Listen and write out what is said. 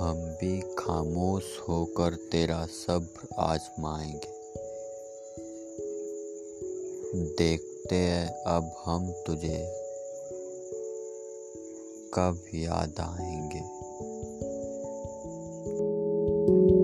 हम भी खामोश होकर तेरा सब्र आजमाएँगे। देखते हैं अब हम तुझे। कब याद आएँगे?